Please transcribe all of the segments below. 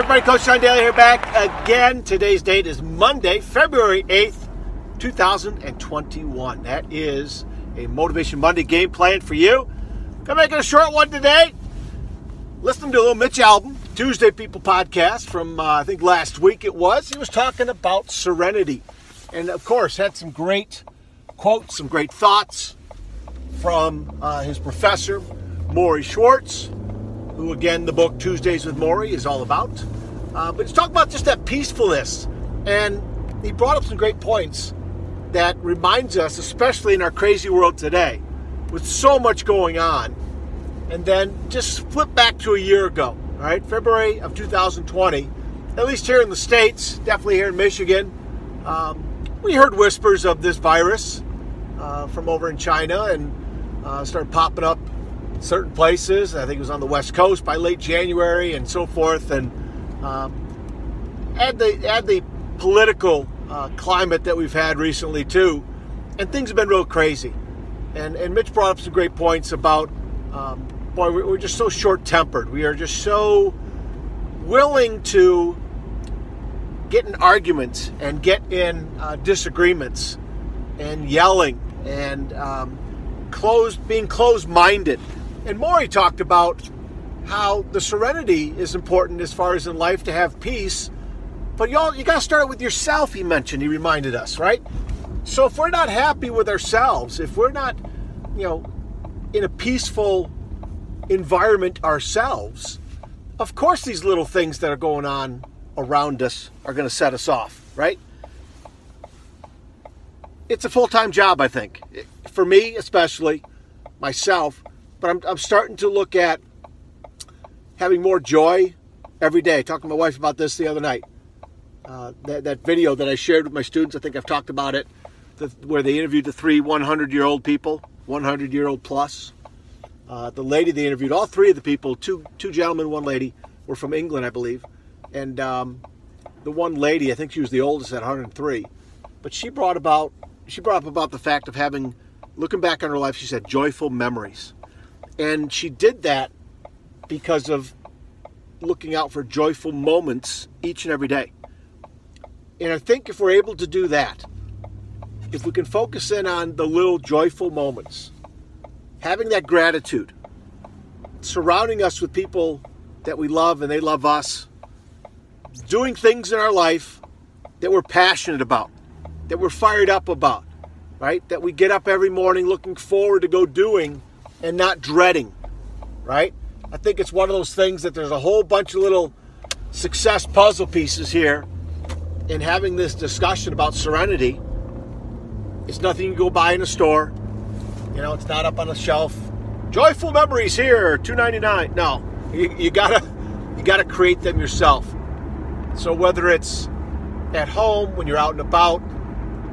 Everybody, Coach Sean Daly here back again. Today's date is Monday, February 8th, 2021. That is a Motivation Monday game plan for you. Gonna make it a short one today. Listen to a little Mitch Albom, Tuesday People podcast from uh, I think last week it was. He was talking about serenity. And of course, had some great quotes, some great thoughts from uh, his professor, Morrie Schwartz who again the book Tuesdays with Morrie is all about. Uh, but he's talking about just that peacefulness, and he brought up some great points that reminds us, especially in our crazy world today, with so much going on. And then just flip back to a year ago, all right, February of 2020. At least here in the states, definitely here in Michigan, um, we heard whispers of this virus uh, from over in China and uh, started popping up certain places. I think it was on the West Coast by late January and so forth. And um, add the add the political uh, climate that we've had recently too, and things have been real crazy. And and Mitch brought up some great points about um, boy, we're just so short tempered. We are just so willing to get in arguments and get in uh, disagreements and yelling and um, closed being closed minded and Morrie talked about how the serenity is important as far as in life to have peace. But y'all, you got to start with yourself. He mentioned. He reminded us, right? So if we're not happy with ourselves, if we're not, you know, in a peaceful environment ourselves, of course these little things that are going on around us are to set us off, right? It's a full time job, I think. For me, especially, myself, but I'm, I'm starting to look at having more joy every day. Talking to my wife about this the other night. Uh, that, that video that I shared with my students, I think I've talked about it, the, where they interviewed the three 100 year old people, 100 year old plus. Uh, the lady they interviewed, all three of the people, two two gentlemen, one lady, were from England, I believe, and um, the one lady, I think she was the oldest at 103, but she brought about she brought up about the fact of having, looking back on her life, she said joyful memories. And she did that because of looking out for joyful moments each and every day. And I think if we're able to do that, if we can focus in on the little joyful moments, having that gratitude, surrounding us with people that we love and they love us, doing things in our life that we're passionate about, that we're fired up about, right? That we get up every morning looking forward to go doing and not dreading, right? I think it's one of those things that there's a whole bunch of little success puzzle pieces here in having this discussion about serenity. It's nothing you go buy in a store. You know, it's not up on a shelf. Joyful memories here, two ninety nine. No, you, you gotta you gotta create them yourself. So whether it's at home when you're out and about,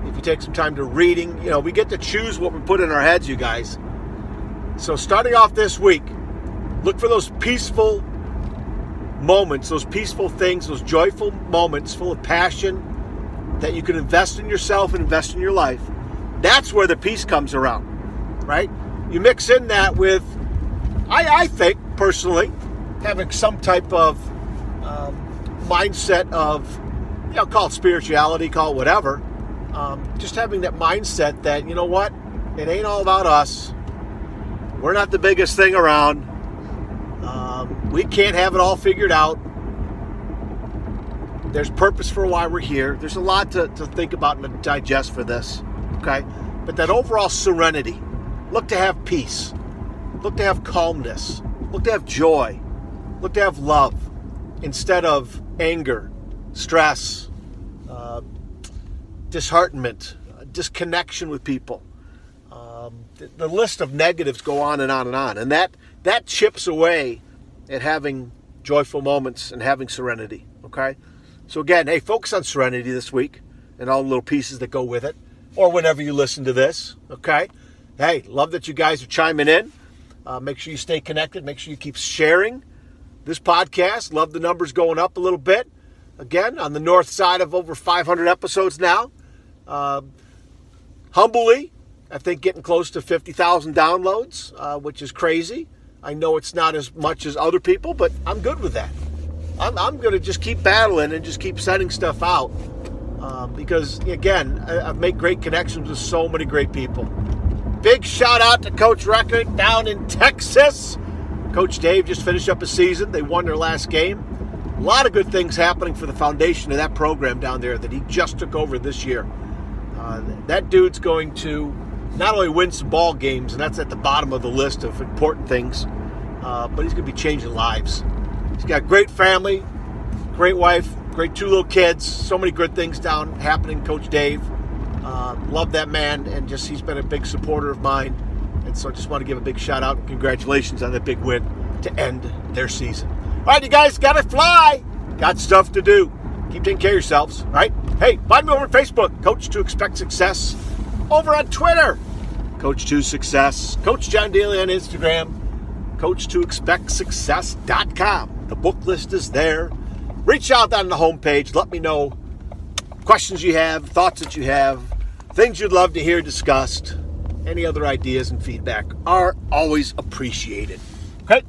if you take some time to reading, you know, we get to choose what we put in our heads, you guys. So, starting off this week, look for those peaceful moments, those peaceful things, those joyful moments full of passion that you can invest in yourself and invest in your life. That's where the peace comes around, right? You mix in that with, I, I think personally, having some type of um, mindset of, you know, call it spirituality, call it whatever. Um, just having that mindset that, you know what, it ain't all about us we're not the biggest thing around. Um, we can't have it all figured out. There's purpose for why we're here. There's a lot to, to think about and to digest for this. Okay? But that overall serenity. Look to have peace. Look to have calmness. Look to have joy. Look to have love instead of anger, stress, uh, disheartenment, disconnection with people the list of negatives go on and on and on, and that that chips away at having joyful moments and having serenity. Okay, so again, hey, focus on serenity this week and all the little pieces that go with it, or whenever you listen to this. Okay, hey, love that you guys are chiming in. Uh, make sure you stay connected. Make sure you keep sharing this podcast. Love the numbers going up a little bit. Again, on the north side of over 500 episodes now. Uh, humbly, I think getting close to 50,000 downloads, uh, which is crazy. I know it's not as much as other people, but I'm good with that. I'm, I'm going to just keep battling and just keep sending stuff out uh, because, again, I've made great connections with so many great people. Big shout out to Coach Record down in Texas. Coach Dave just finished up a season. They won their last game. A lot of good things happening for the foundation of that program down there that he just took over this year. Uh, that dude's going to not only win some ball games, and that's at the bottom of the list of important things, uh, but he's going to be changing lives. He's got great family, great wife, great two little kids, so many good things down happening. Coach Dave, uh, love that man, and just he's been a big supporter of mine. And so I just want to give a big shout out and congratulations on that big win to end their season. All right, you guys got to fly. Got stuff to do. Keep taking care of yourselves. All right. Hey, find me over on Facebook, Coach to Expect Success. Over on Twitter, Coach to Success. Coach John Daly on Instagram. Coach to Expect Success.com. The book list is there. Reach out on the homepage. Let me know questions you have, thoughts that you have, things you'd love to hear discussed. Any other ideas and feedback are always appreciated. Okay?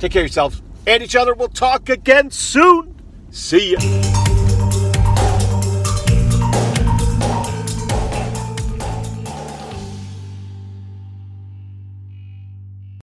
Take care of yourselves and each other. We'll talk again soon. See ya.